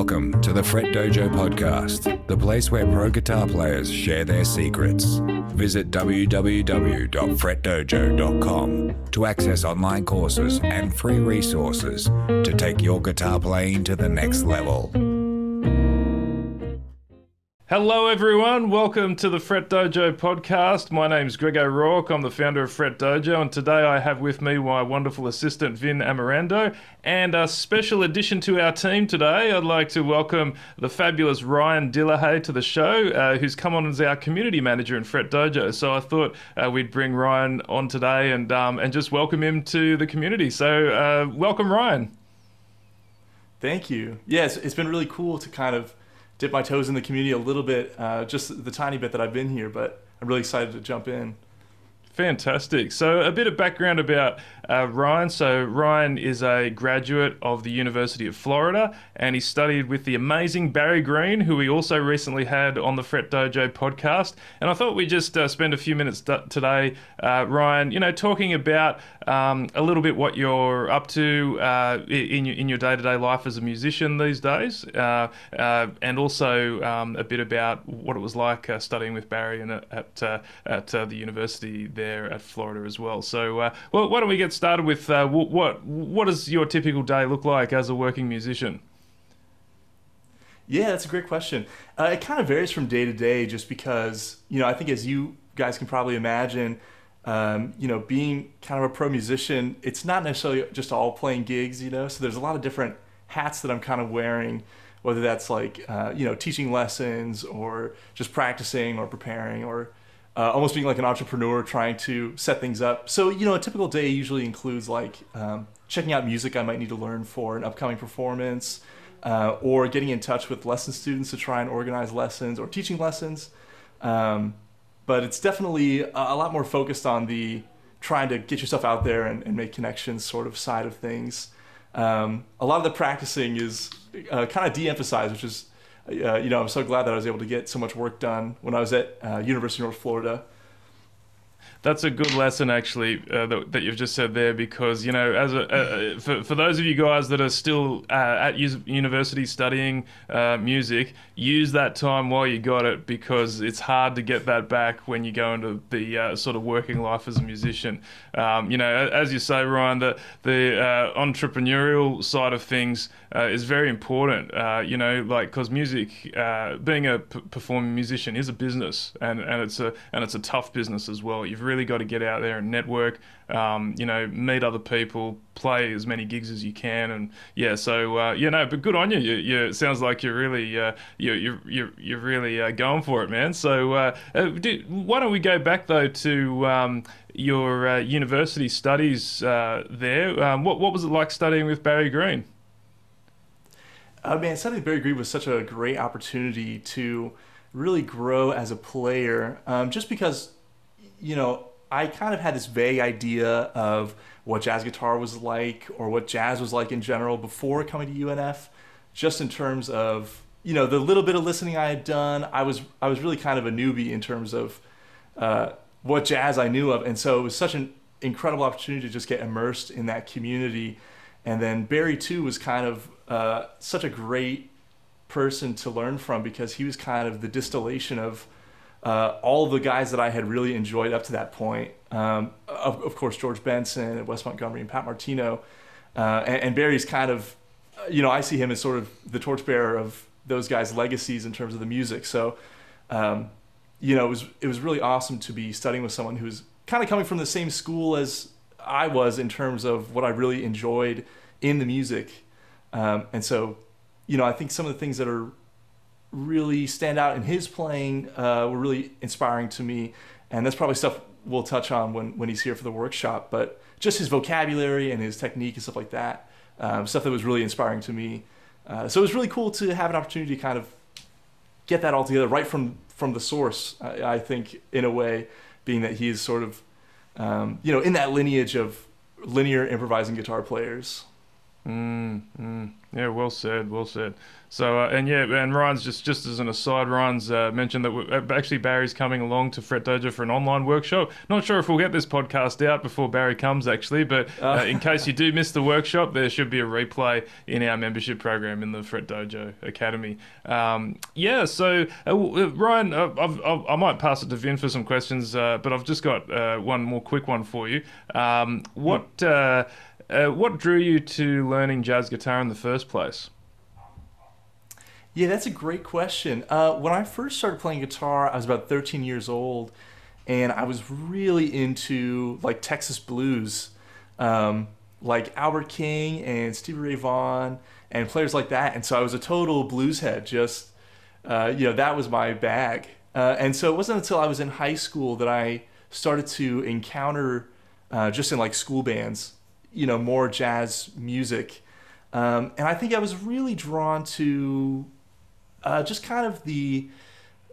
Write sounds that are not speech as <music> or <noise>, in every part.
Welcome to the Fret Dojo podcast, the place where pro guitar players share their secrets. Visit www.fretdojo.com to access online courses and free resources to take your guitar playing to the next level. Hello, everyone. Welcome to the Fret Dojo podcast. My name's Greg O'Rourke. I'm the founder of Fret Dojo, and today I have with me my wonderful assistant, Vin Amirando. And a special addition to our team today, I'd like to welcome the fabulous Ryan Dillahay to the show, uh, who's come on as our community manager in Fret Dojo. So I thought uh, we'd bring Ryan on today and um, and just welcome him to the community. So uh, welcome, Ryan. Thank you. Yes, it's been really cool to kind of dip my toes in the community a little bit, uh, just the tiny bit that I've been here, but I'm really excited to jump in. Fantastic. So, a bit of background about uh, Ryan. So, Ryan is a graduate of the University of Florida and he studied with the amazing Barry Green, who we also recently had on the Fret Dojo podcast. And I thought we'd just uh, spend a few minutes today, uh, Ryan, you know, talking about um, a little bit what you're up to uh, in, your, in your day to day life as a musician these days, uh, uh, and also um, a bit about what it was like studying with Barry and at, at the university there at Florida as well. So, uh, well, why don't we get started with uh, what what does your typical day look like as a working musician? Yeah, that's a great question. Uh, it kind of varies from day to day, just because you know I think as you guys can probably imagine, um, you know, being kind of a pro musician, it's not necessarily just all playing gigs, you know. So there's a lot of different hats that I'm kind of wearing, whether that's like uh, you know teaching lessons or just practicing or preparing or uh, almost being like an entrepreneur trying to set things up. So, you know, a typical day usually includes like um, checking out music I might need to learn for an upcoming performance, uh, or getting in touch with lesson students to try and organize lessons or teaching lessons. Um, but it's definitely a, lot more focused on the trying to get yourself out there and, and make connections sort of side of things. Um, a lot of the practicing is uh, kind of de-emphasized, which is uh, you know, I'm so glad that I was able to get so much work done when I was at uh, University of North Florida that's a good lesson actually uh, that, that, you've just said there because you know as a, for, for those of you guys that are still uh, at university studying uh, music use that time while you got it because it's hard to get that back when you go into the uh, sort of working life as a musician. Um, you know as you say Ryan the the uh, entrepreneurial side of things is very important you know like because music being a p- performing musician is a business and, and it's a and it's a tough business as well you've really got to get out there and network. Um, you know, meet other people, play as many gigs as you can, and yeah. So uh, yeah, no, but good on you. You, you it sounds like you're really uh, you you you're, you're really uh, going for it, man. So uh, uh, do, why don't we go back though to um, your uh, university studies there? Um, what what was it like studying with Barry Green? Uh, man, studying with Barry Green was such a great opportunity to really grow as a player. Um, just because you know, I kind of had this vague idea of what jazz guitar was like or what jazz was like in general before coming to UNF, just in terms of you know the little bit of listening I had done. I was I was really kind of a newbie in terms of uh, what jazz I knew of, and so it was such an incredible opportunity to just get immersed in that community. And then Barry too was kind of uh, such a great person to learn from because he was kind of the distillation of uh, all the guys that I had really enjoyed up to that point. Um, of, of, course, George Benson and Wes Montgomery and Pat Martino. Uh, and, and, Barry's kind of, you know, I see him as sort of the torchbearer of those guys' legacies in terms of the music. So, um, you know, it was it was really awesome to be studying with someone who's kind of coming from the same school as I was in terms of what I really enjoyed in the music. Um, and so, you know, I think some of the things that are really stand out in his playing uh, were really inspiring to me. And that's probably stuff we'll touch on when, when he's here for the workshop. But just his vocabulary and his technique and stuff like that, um, stuff that was really inspiring to me. Uh, so it was really cool to have an opportunity to kind of get that all together right from, from the source, I, I think, in a way, being that he is sort of, um, you know, in that lineage of linear improvising guitar players. Mm, mm. Yeah, well said, well said. So, uh, and yeah, and Ryan's just just as an aside, Ryan's uh, mentioned that uh, actually Barry's coming along to Fret Dojo for an online workshop. Not sure if we'll get this podcast out before Barry comes, actually, but uh, uh. in case you do <laughs> miss the workshop, there should be a replay in our membership program in the Fret Dojo Academy. Um, yeah, so uh, Ryan, I've, I've, i might pass it to Vin for some questions, but I've just got one more quick one for you. Um, what what drew you to learning jazz guitar in the first place? Yeah, that's a great question. Uh, when I first started playing guitar, I was about 13 years old, and I was really into like Texas blues, um, like Albert King and Stevie Ray Vaughan and players like that. And so I was a total blues head. Just uh, you know, that was my bag. Uh, and so it wasn't until I was in high school that I started to encounter, uh, just in like school bands, you know, more jazz music. Um, and I think I was really drawn to uh, just kind of the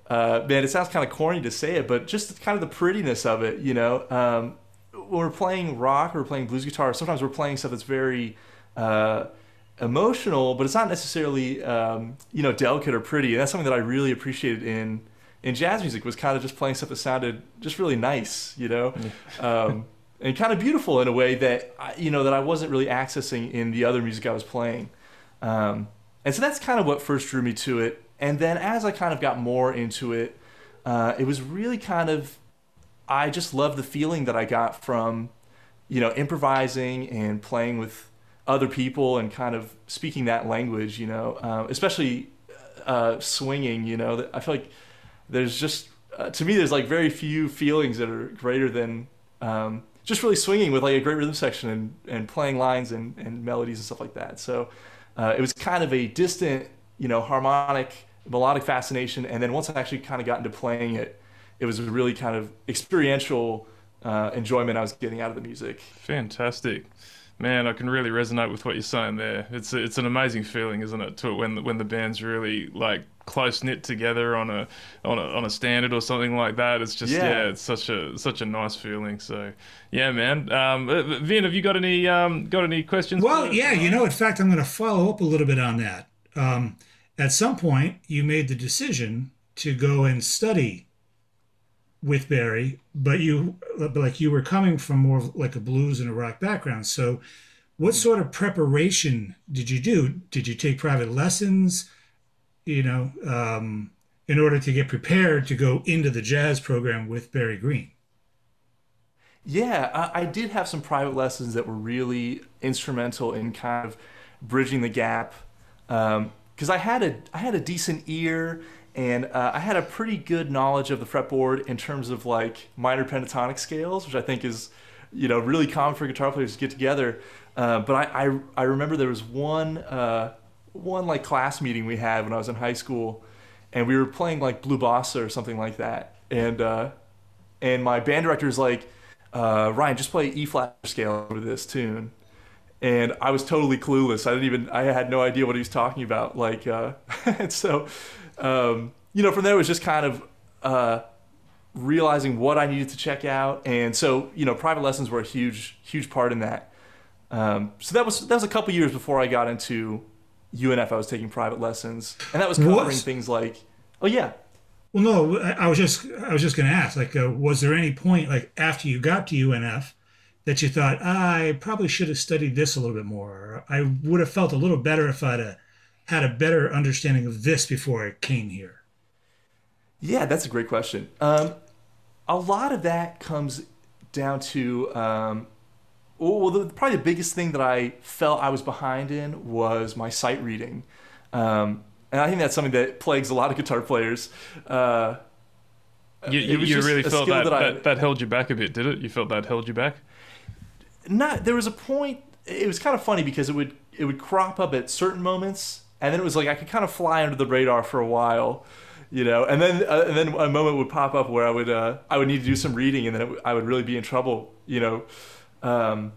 uh, man, it sounds kind of corny to say it, but just kind of the prettiness of it, you know. Um, when we're playing rock or we're playing blues guitar, sometimes we're playing stuff that's very uh, emotional, but it's not necessarily um, you know delicate or pretty. And that's something that I really appreciated in in jazz music was kind of just playing stuff that sounded just really nice, you know, um, and kind of beautiful in a way that you know that I wasn't really accessing in the other music I was playing. Um, and so that's kind of what first drew me to it. And then as I kind of got more into it, uh, it was really kind of, I just loved the feeling that I got from, you know, improvising and playing with other people and kind of speaking that language, you know, um, especially uh, swinging, you know, I feel like there's just, uh, to me, there's like very few feelings that are greater than um, just really swinging with like a great rhythm section and, and playing lines and, and melodies and stuff like that. So, uh, it was kind of a distant, you know, harmonic, melodic fascination. And then once I actually kind of got into playing it, it was a really kind of experiential uh, enjoyment I was getting out of the music. Fantastic. Man, I can really resonate with what you're saying there. It's it's an amazing feeling, isn't it? To when when the band's really like close knit together on a on a on a standard or something like that. It's just yeah, yeah it's such a such a nice feeling. So yeah, man. Um, uh, Vin, have you got any um, got any questions? Well, yeah, you know, in fact, I'm going to follow up a little bit on that. Um, at some point, you made the decision to go and study with Barry, but you like you were coming from more like a blues and a rock background. So, what sort of preparation did you do? Did you take private lessons? You know, um, in order to get prepared to go into the jazz program with Barry Green. Yeah, I, I did have some private lessons that were really instrumental in kind of bridging the gap. Because um, I had a I had a decent ear and uh, I had a pretty good knowledge of the fretboard in terms of like minor pentatonic scales, which I think is you know really common for guitar players to get together. Uh, but I, I, I remember there was one uh, one like class meeting we had when I was in high school, and we were playing like blue bossa or something like that, and uh, and my band director is like uh, Ryan, just play E flat scale over this tune. And I was totally clueless. I didn't even, I had no idea what he was talking about. Like, uh, <laughs> and so, um, you know, from there it was just kind of uh, realizing what I needed to check out. And so, you know, private lessons were a huge, huge part in that. Um, so that was that was a couple years before I got into UNF. I was taking private lessons, and that was covering what? things like, oh yeah, well, no, I was just I was just going to ask. Like, uh, was there any point like after you got to UNF that you thought ah, I probably should have studied this a little bit more? I would have felt a little better if I'd uh, had a better understanding of this before I came here. Yeah, that's a great question. Um, a lot of that comes down to um, well, the, probably the biggest thing that I felt I was behind in was my sight reading. Um, and I think that's something that plagues a lot of guitar players. Uh, you, you, you really felt that, that, I, that, that held you back a bit, did it? You felt that held you back? Not. There was a point. It was kind of funny because it would it would crop up at certain moments, and then it was like I could kind of fly under the radar for a while, you know. And then uh, and then a moment would pop up where I would uh, I would need to do some reading, and then it, I would really be in trouble, you know. Um,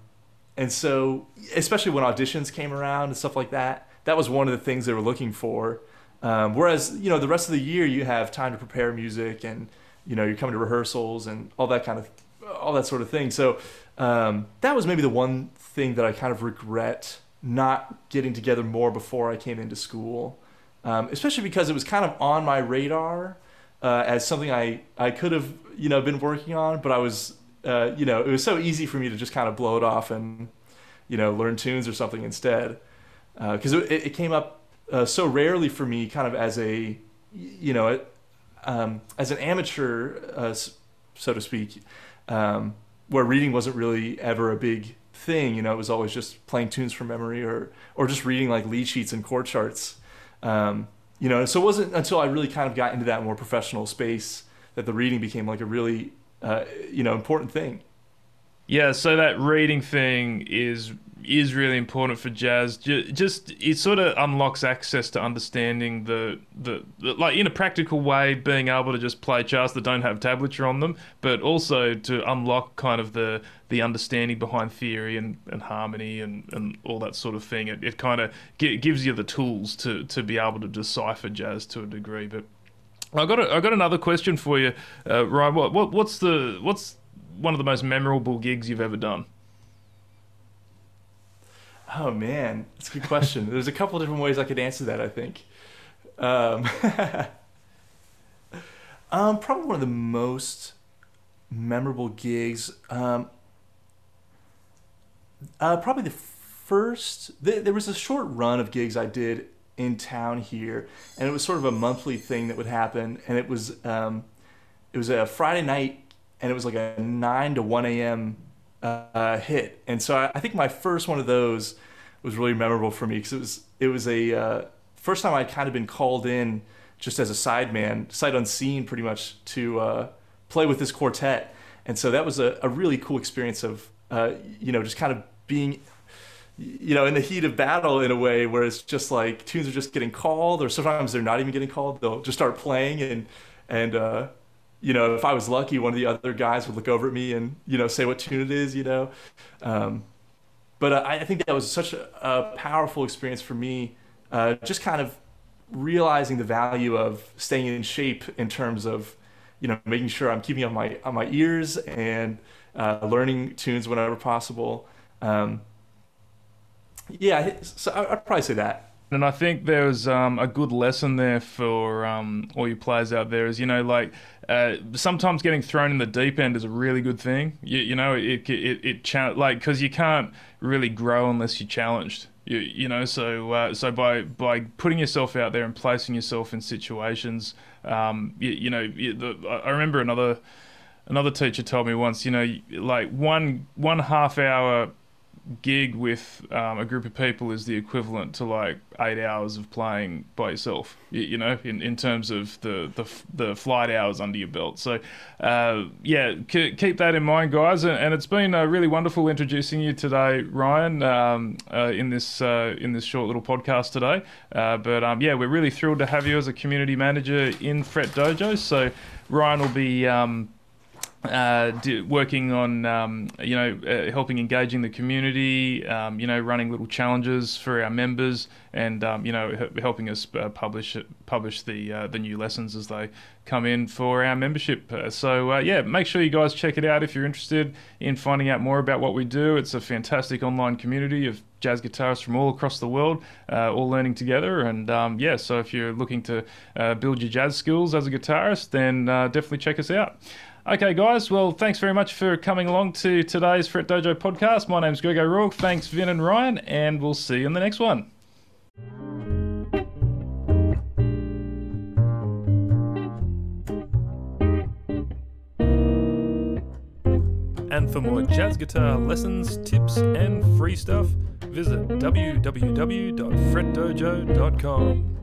and so, especially when auditions came around and stuff like that, that was one of the things they were looking for. Um, whereas you know the rest of the year you have time to prepare music and you know you're coming to rehearsals and all that kind of all that sort of thing. So um, that was maybe the one thing that I kind of regret not getting together more before I came into school, um, especially because it was kind of on my radar uh, as something I, I could have you know been working on, but I was uh, you know it was so easy for me to just kind of blow it off and you know learn tunes or something instead. Because uh, it, it came up uh, so rarely for me, kind of as a you know um, as an amateur, uh, so to speak, um, where reading wasn't really ever a big thing. You know, it was always just playing tunes from memory or or just reading like lead sheets and chord charts. Um, you know, so it wasn't until I really kind of got into that more professional space that the reading became like a really uh, you know important thing. Yeah, so that reading thing is is really important for jazz. Just it sort of unlocks access to understanding the, the, the like in a practical way, being able to just play charts that don't have tablature on them, but also to unlock kind of the the understanding behind theory and, and harmony and, and all that sort of thing. It, it kind of gives you the tools to, to be able to decipher jazz to a degree. But I got a, I got another question for you, uh, Ryan. What, what what's the what's one of the most memorable gigs you've ever done? Oh man, that's a good question. There's a couple different ways I could answer that. I think. Um, <laughs> um, probably one of the most memorable gigs. Um, uh, probably the first. Th- there was a short run of gigs I did in town here, and it was sort of a monthly thing that would happen, and it was um, it was a Friday night, and it was like a nine to one a.m uh, hit. And so I, I, think my first one of those was really memorable for me because it was it was a uh, first time I'd kind of been called in just as a sideman, sight unseen, pretty much to uh, play with this quartet. And so that was a, a really cool experience of uh, you know just kind of being you know in the heat of battle in a way where it's just like tunes are just getting called or sometimes they're not even getting called they'll just start playing and and uh, you know, if I was lucky, one of the other guys would look over at me and, you know, say what tune it is, you know. Um, but I think that was such a, a powerful experience for me, uh, just kind of realizing the value of staying in shape in terms of, you know, making sure I'm keeping on my on my ears and uh, learning tunes whenever possible. Um, yeah, so I'd probably say that. And I think there was um, a good lesson there for um, all you players out there is, you know, like uh, sometimes getting thrown in the deep end is a really good thing. You, you know, it, it, it, cha- like, because you can't really grow unless you're challenged. You, you know, so uh, so by by putting yourself out there and placing yourself in situations, um, you, you know, the, I remember another another teacher told me once, you know, like one one half hour gig with um, a group of people is the equivalent to like eight hours of playing by yourself. You, know, in, in terms of the, the the flight hours under your belt. So, uh, yeah, c- keep that in mind, guys. And, and it's been uh, really wonderful introducing you today, Ryan, um, uh, in this uh, in this short little podcast today. Uh, but um, yeah, we're really thrilled to have you as a community manager in Fret Dojo. So, Ryan will be. Uh, working on um, you know uh, helping engaging the community, um, you know running little challenges for our members, and um, you know h- helping us uh, publish publish the uh, the new lessons as they come in for our membership. Uh, so uh, yeah, make sure you guys check it out if you're interested in finding out more about what we do. It's a fantastic online community of jazz guitarists from all across the world, all learning together. And um, yeah, so if you're looking to build your jazz skills as a guitarist, then definitely check us out. Okay, guys. Well, thanks very much for coming along to today's Fret Dojo podcast. My name's Greg O'Rourke. Thanks, Vin and Ryan, and we'll see you in the next one. And for more jazz guitar lessons, tips, and free stuff, visit www.fretdojo.com.